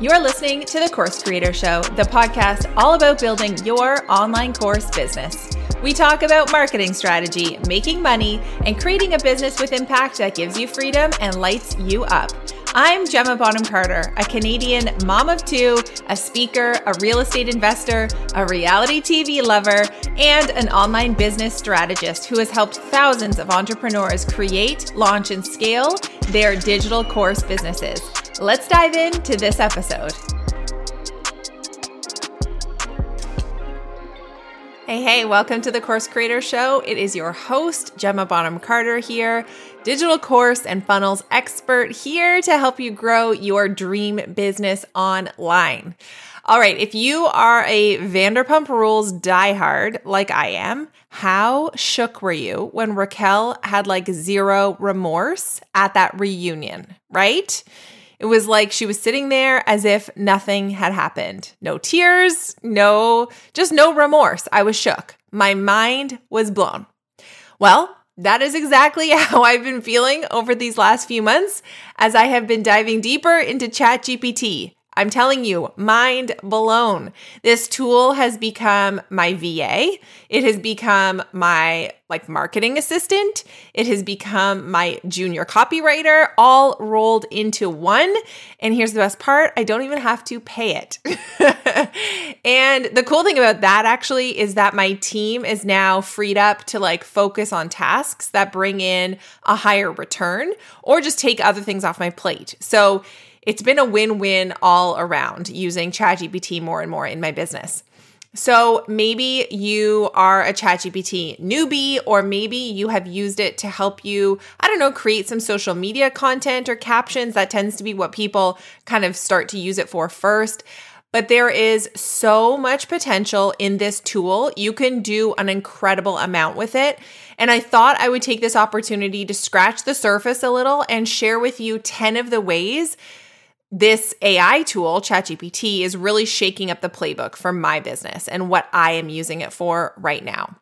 You're listening to the Course Creator Show, the podcast all about building your online course business. We talk about marketing strategy, making money, and creating a business with impact that gives you freedom and lights you up. I'm Gemma Bonham Carter, a Canadian mom of two, a speaker, a real estate investor, a reality TV lover, and an online business strategist who has helped thousands of entrepreneurs create, launch, and scale their digital course businesses. Let's dive into this episode. Hey, hey, welcome to the Course Creator Show. It is your host, Gemma Bonham Carter here, digital course and funnels expert here to help you grow your dream business online. All right, if you are a Vanderpump Rules diehard like I am, how shook were you when Raquel had like zero remorse at that reunion, right? It was like she was sitting there as if nothing had happened. No tears, no, just no remorse. I was shook. My mind was blown. Well, that is exactly how I've been feeling over these last few months as I have been diving deeper into ChatGPT I'm telling you, mind blown. This tool has become my VA. It has become my like marketing assistant. It has become my junior copywriter, all rolled into one. And here's the best part I don't even have to pay it. and the cool thing about that actually is that my team is now freed up to like focus on tasks that bring in a higher return or just take other things off my plate. So it's been a win win all around using ChatGPT more and more in my business. So maybe you are a ChatGPT newbie, or maybe you have used it to help you, I don't know, create some social media content or captions. That tends to be what people kind of start to use it for first. But there is so much potential in this tool. You can do an incredible amount with it. And I thought I would take this opportunity to scratch the surface a little and share with you 10 of the ways this AI tool, ChatGPT, is really shaking up the playbook for my business and what I am using it for right now.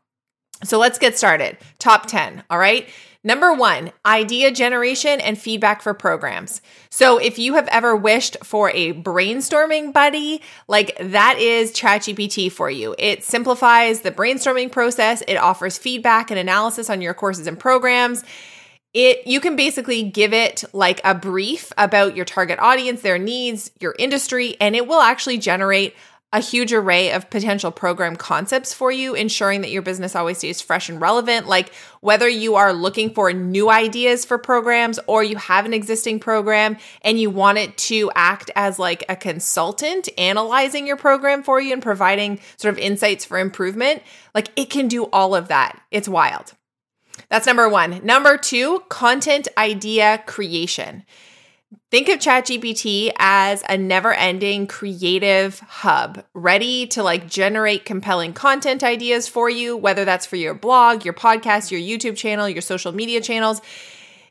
So let's get started. Top 10, all right? Number one, idea generation and feedback for programs. So, if you have ever wished for a brainstorming buddy, like that is ChatGPT for you. It simplifies the brainstorming process, it offers feedback and analysis on your courses and programs it you can basically give it like a brief about your target audience, their needs, your industry, and it will actually generate a huge array of potential program concepts for you, ensuring that your business always stays fresh and relevant. Like whether you are looking for new ideas for programs or you have an existing program and you want it to act as like a consultant analyzing your program for you and providing sort of insights for improvement, like it can do all of that. It's wild. That's number one. Number two, content idea creation. Think of ChatGPT as a never ending creative hub, ready to like generate compelling content ideas for you, whether that's for your blog, your podcast, your YouTube channel, your social media channels.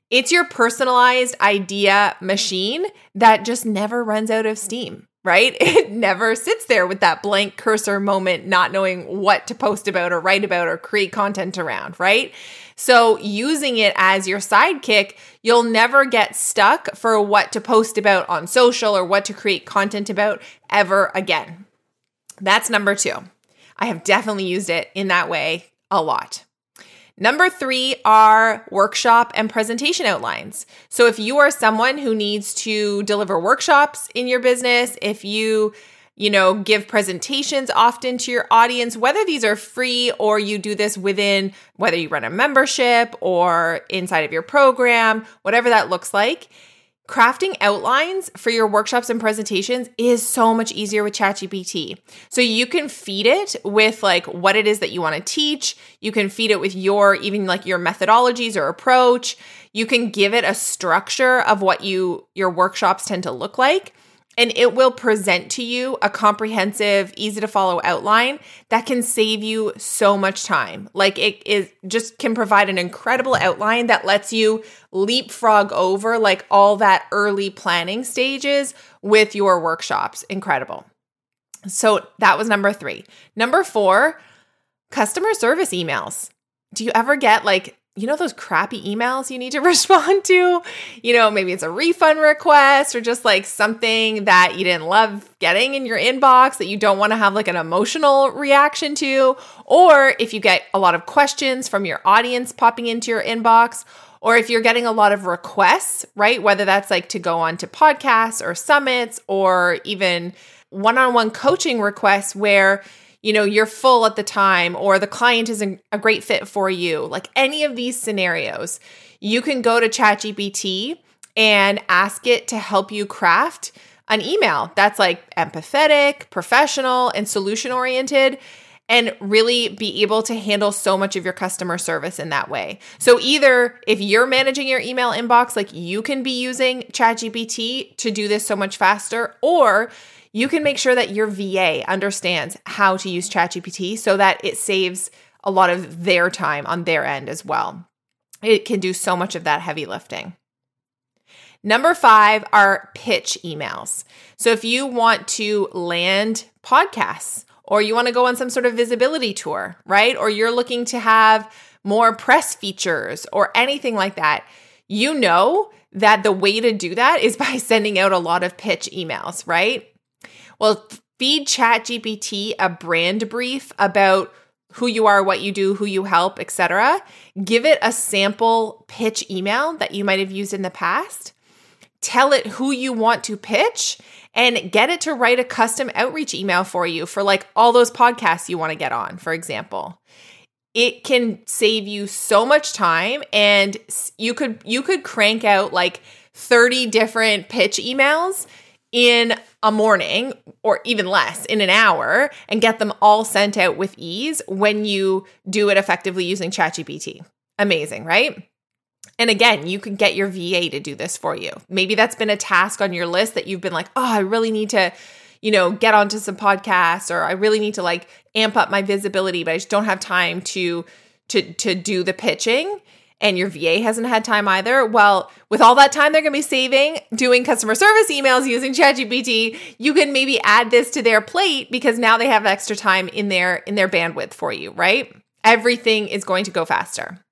It's your personalized idea machine that just never runs out of steam right? It never sits there with that blank cursor moment, not knowing what to post about or write about or create content around, right? So, using it as your sidekick, you'll never get stuck for what to post about on social or what to create content about ever again. That's number two. I have definitely used it in that way a lot. Number three are workshop and presentation outlines. So, if you are someone who needs to deliver workshops in your business, if you you know, give presentations often to your audience, whether these are free or you do this within whether you run a membership or inside of your program, whatever that looks like. Crafting outlines for your workshops and presentations is so much easier with ChatGPT. So you can feed it with like what it is that you want to teach. You can feed it with your even like your methodologies or approach. You can give it a structure of what you your workshops tend to look like and it will present to you a comprehensive, easy to follow outline that can save you so much time. Like it is just can provide an incredible outline that lets you leapfrog over like all that early planning stages with your workshops. Incredible. So that was number 3. Number 4, customer service emails. Do you ever get like you know those crappy emails you need to respond to? You know, maybe it's a refund request or just like something that you didn't love getting in your inbox that you don't want to have like an emotional reaction to, or if you get a lot of questions from your audience popping into your inbox, or if you're getting a lot of requests, right? Whether that's like to go on to podcasts or summits or even one-on-one coaching requests where you know, you're full at the time or the client isn't a great fit for you, like any of these scenarios, you can go to ChatGPT and ask it to help you craft an email that's like empathetic, professional, and solution oriented and really be able to handle so much of your customer service in that way. So either if you're managing your email inbox like you can be using ChatGPT to do this so much faster or you can make sure that your VA understands how to use ChatGPT so that it saves a lot of their time on their end as well. It can do so much of that heavy lifting. Number five are pitch emails. So if you want to land podcasts or you want to go on some sort of visibility tour, right? Or you're looking to have more press features or anything like that, you know that the way to do that is by sending out a lot of pitch emails, right? Well, feed ChatGPT a brand brief about who you are, what you do, who you help, etc. Give it a sample pitch email that you might have used in the past. Tell it who you want to pitch and get it to write a custom outreach email for you for like all those podcasts you want to get on, for example. It can save you so much time and you could you could crank out like 30 different pitch emails in a morning or even less in an hour and get them all sent out with ease when you do it effectively using ChatGPT. Amazing, right? And again, you can get your VA to do this for you. Maybe that's been a task on your list that you've been like, oh, I really need to, you know, get onto some podcasts or I really need to like amp up my visibility, but I just don't have time to to to do the pitching and your VA hasn't had time either, well, with all that time they're going to be saving doing customer service emails using ChatGPT, you can maybe add this to their plate because now they have extra time in their in their bandwidth for you, right? Everything is going to go faster.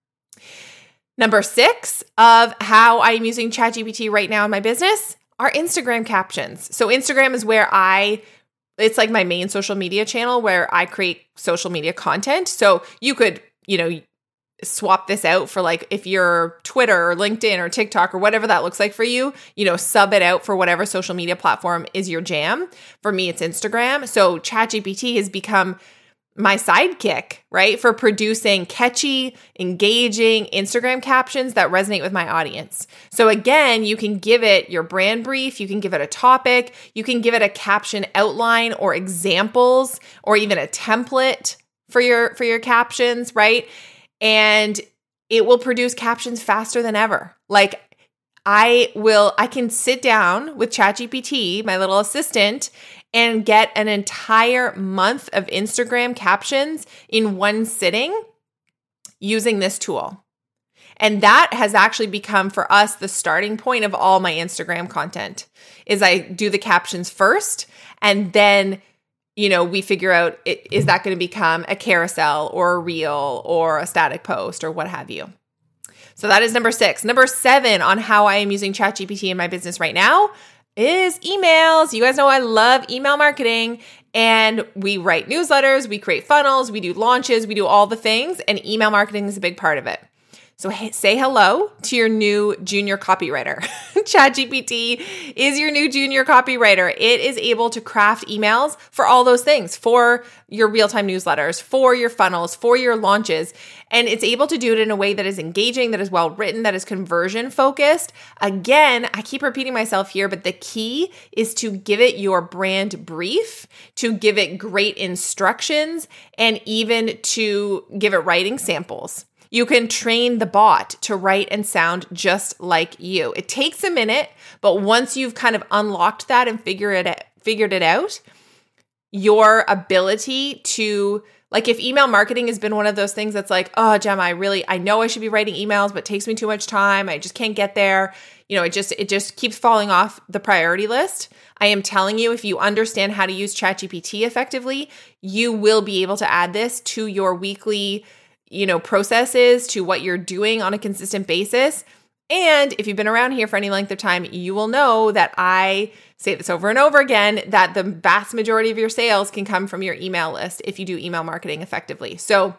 Number 6 of how I'm using ChatGPT right now in my business are Instagram captions. So Instagram is where I it's like my main social media channel where I create social media content. So you could, you know, swap this out for like if you're Twitter or LinkedIn or TikTok or whatever that looks like for you, you know, sub it out for whatever social media platform is your jam. For me, it's Instagram. So ChatGPT has become my sidekick, right? For producing catchy, engaging Instagram captions that resonate with my audience. So again, you can give it your brand brief, you can give it a topic, you can give it a caption outline or examples or even a template for your for your captions, right? and it will produce captions faster than ever. Like I will I can sit down with ChatGPT, my little assistant, and get an entire month of Instagram captions in one sitting using this tool. And that has actually become for us the starting point of all my Instagram content. Is I do the captions first and then you know, we figure out is that going to become a carousel or a reel or a static post or what have you. So that is number six. Number seven on how I am using ChatGPT in my business right now is emails. You guys know I love email marketing and we write newsletters, we create funnels, we do launches, we do all the things, and email marketing is a big part of it. So hey, say hello to your new junior copywriter. ChatGPT is your new junior copywriter. It is able to craft emails for all those things, for your real-time newsletters, for your funnels, for your launches, and it's able to do it in a way that is engaging, that is well written, that is conversion focused. Again, I keep repeating myself here, but the key is to give it your brand brief, to give it great instructions, and even to give it writing samples. You can train the bot to write and sound just like you. It takes a minute, but once you've kind of unlocked that and figure it figured it out, your ability to like if email marketing has been one of those things that's like, oh, Gemma, I really I know I should be writing emails, but it takes me too much time. I just can't get there. You know, it just it just keeps falling off the priority list. I am telling you, if you understand how to use ChatGPT effectively, you will be able to add this to your weekly you know, processes to what you're doing on a consistent basis. And if you've been around here for any length of time, you will know that I say this over and over again that the vast majority of your sales can come from your email list if you do email marketing effectively. So,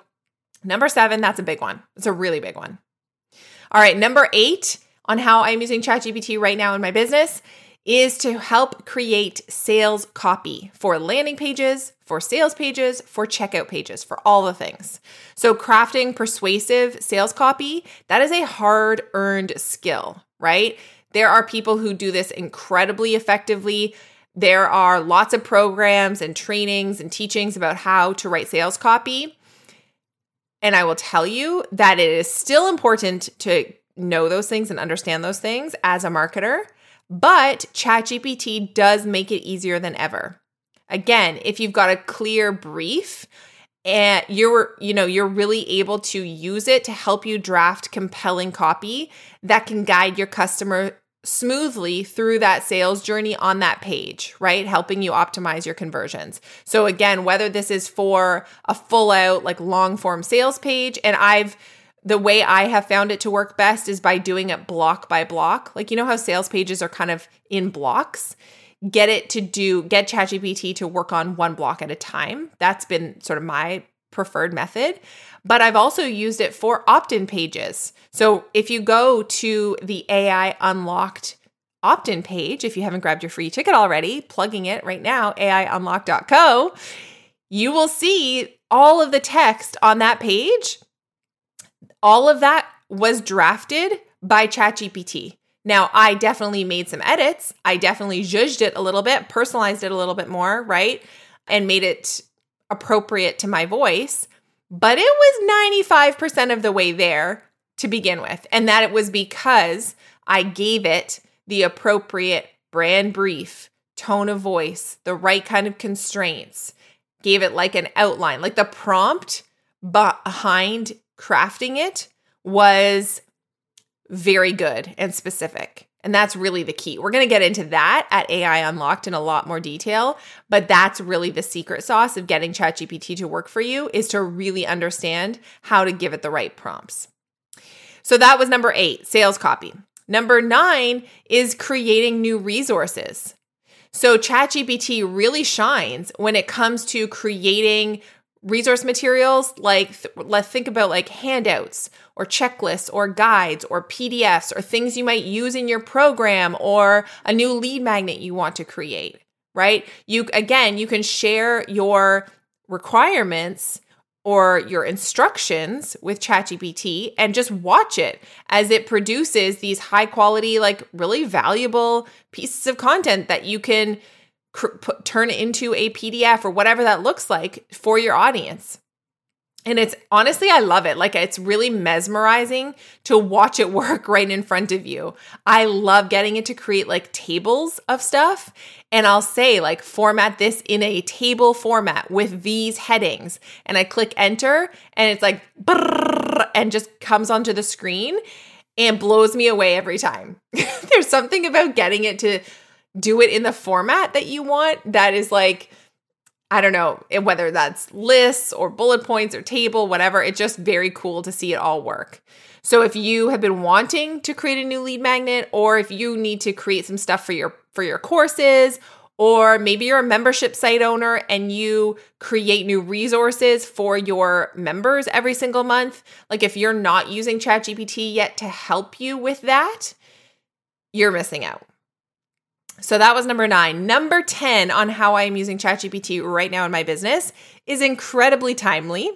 number seven, that's a big one. It's a really big one. All right, number eight on how I'm using ChatGPT right now in my business is to help create sales copy for landing pages, for sales pages, for checkout pages, for all the things. So, crafting persuasive sales copy, that is a hard earned skill, right? There are people who do this incredibly effectively. There are lots of programs and trainings and teachings about how to write sales copy. And I will tell you that it is still important to know those things and understand those things as a marketer. But ChatGPT does make it easier than ever. Again, if you've got a clear brief and you're you know you're really able to use it to help you draft compelling copy that can guide your customer smoothly through that sales journey on that page, right? Helping you optimize your conversions. So again, whether this is for a full out like long form sales page and I've the way I have found it to work best is by doing it block by block. Like, you know how sales pages are kind of in blocks? Get it to do, get ChatGPT to work on one block at a time. That's been sort of my preferred method. But I've also used it for opt in pages. So if you go to the AI Unlocked opt in page, if you haven't grabbed your free ticket already, plugging it right now, aiunlocked.co, you will see all of the text on that page all of that was drafted by ChatGPT. Now, I definitely made some edits. I definitely zhuzhed it a little bit, personalized it a little bit more, right? And made it appropriate to my voice. But it was 95% of the way there to begin with. And that it was because I gave it the appropriate brand brief, tone of voice, the right kind of constraints, gave it like an outline, like the prompt behind crafting it was very good and specific. And that's really the key. We're going to get into that at AI Unlocked in a lot more detail, but that's really the secret sauce of getting ChatGPT to work for you is to really understand how to give it the right prompts. So that was number 8, sales copy. Number 9 is creating new resources. So ChatGPT really shines when it comes to creating resource materials like let's think about like handouts or checklists or guides or PDFs or things you might use in your program or a new lead magnet you want to create, right? You again, you can share your requirements or your instructions with ChatGPT and just watch it as it produces these high quality like really valuable pieces of content that you can cr- put, turn it into a PDF or whatever that looks like for your audience. And it's honestly, I love it. Like, it's really mesmerizing to watch it work right in front of you. I love getting it to create like tables of stuff. And I'll say, like, format this in a table format with these headings. And I click enter, and it's like, and just comes onto the screen and blows me away every time. There's something about getting it to do it in the format that you want that is like I don't know whether that's lists or bullet points or table, whatever. It's just very cool to see it all work. So if you have been wanting to create a new lead magnet or if you need to create some stuff for your for your courses or maybe you're a membership site owner and you create new resources for your members every single month, like if you're not using ChatGPT yet to help you with that, you're missing out. So that was number nine. Number 10 on how I am using ChatGPT right now in my business is incredibly timely.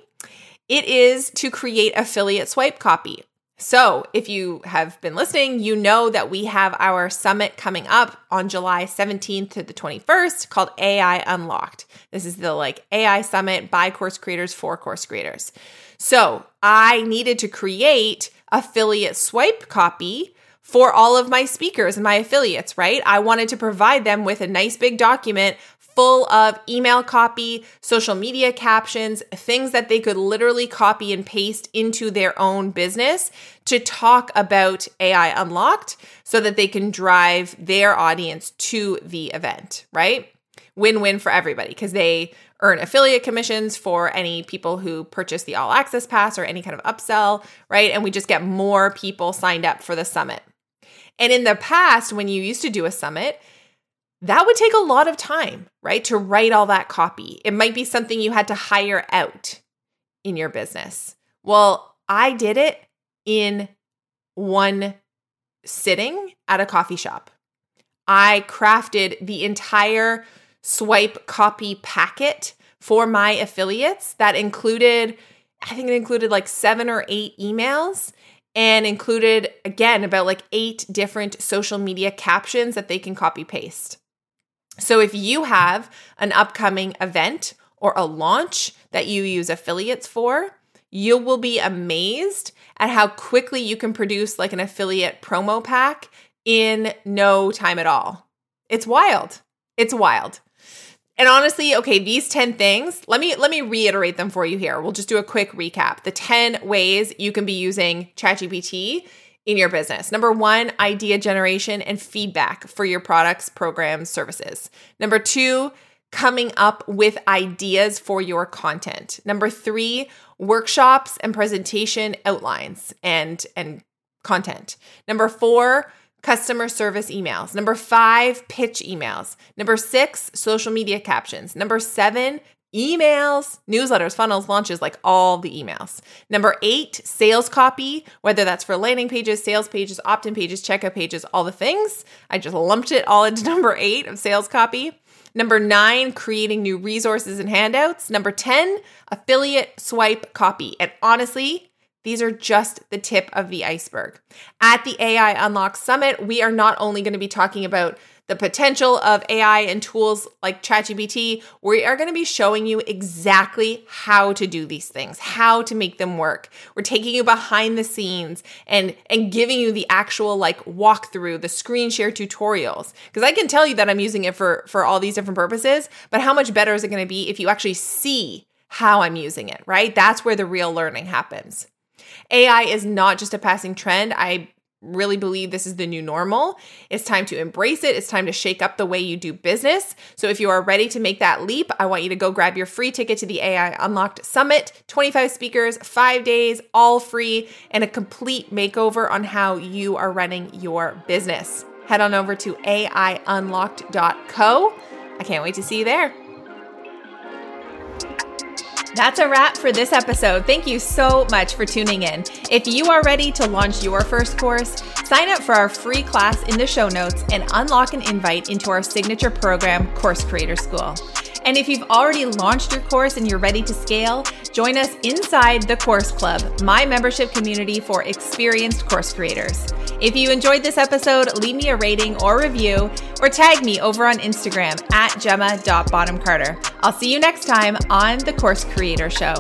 It is to create affiliate swipe copy. So, if you have been listening, you know that we have our summit coming up on July 17th to the 21st called AI Unlocked. This is the like AI summit by course creators for course creators. So, I needed to create affiliate swipe copy for all of my speakers and my affiliates, right? I wanted to provide them with a nice big document full of email copy, social media captions, things that they could literally copy and paste into their own business to talk about AI Unlocked so that they can drive their audience to the event, right? Win win for everybody because they earn affiliate commissions for any people who purchase the all access pass or any kind of upsell, right? And we just get more people signed up for the summit. And in the past, when you used to do a summit, that would take a lot of time, right? To write all that copy. It might be something you had to hire out in your business. Well, I did it in one sitting at a coffee shop. I crafted the entire swipe copy packet for my affiliates that included, I think it included like seven or eight emails and included, again, about like eight different social media captions that they can copy paste. So if you have an upcoming event or a launch that you use affiliates for, you will be amazed at how quickly you can produce like an affiliate promo pack in no time at all. It's wild. It's wild. And honestly, okay, these 10 things, let me let me reiterate them for you here. We'll just do a quick recap. The 10 ways you can be using ChatGPT in your business. Number 1, idea generation and feedback for your products, programs, services. Number 2, coming up with ideas for your content. Number 3, workshops and presentation outlines and and content. Number 4, customer service emails. Number five, pitch emails. Number six, social media captions. Number seven, emails, newsletters, funnels, launches, like all the emails. Number eight, sales copy, whether that's for landing pages, sales pages, opt in pages, checkout pages, all the things. I just lumped it all into number eight of sales copy. Number nine, creating new resources and handouts. Number 10, affiliate swipe copy. And honestly, these are just the tip of the iceberg. At the AI Unlocked Summit, we are not only going to be talking about the potential of AI and tools like ChatGPT, we are going to be showing you exactly how to do these things, how to make them work. We're taking you behind the scenes and and giving you the actual like walkthrough, the screen share tutorials. Because I can tell you that I'm using it for for all these different purposes, but how much better is it going to be if you actually see how I'm using it, right? That's where the real learning happens. AI is not just a passing trend. I really believe this is the new normal. It's time to embrace it. It's time to shake up the way you do business. So if you are ready to make that leap, I want you to go grab your free ticket to the AI Unlocked Summit 25 speakers, five days, all free, and a complete makeover on how you are running your business. Head on over to aiunlocked.co. I can't wait to see you there. That's a wrap for this episode. Thank you so much for tuning in. If you are ready to launch your first course, sign up for our free class in the show notes and unlock an invite into our signature program, Course Creator School. And if you've already launched your course and you're ready to scale, join us inside the Course Club, my membership community for experienced course creators. If you enjoyed this episode, leave me a rating or review or tag me over on Instagram at gemma.bonhamcarter. I'll see you next time on the Course Creator Show.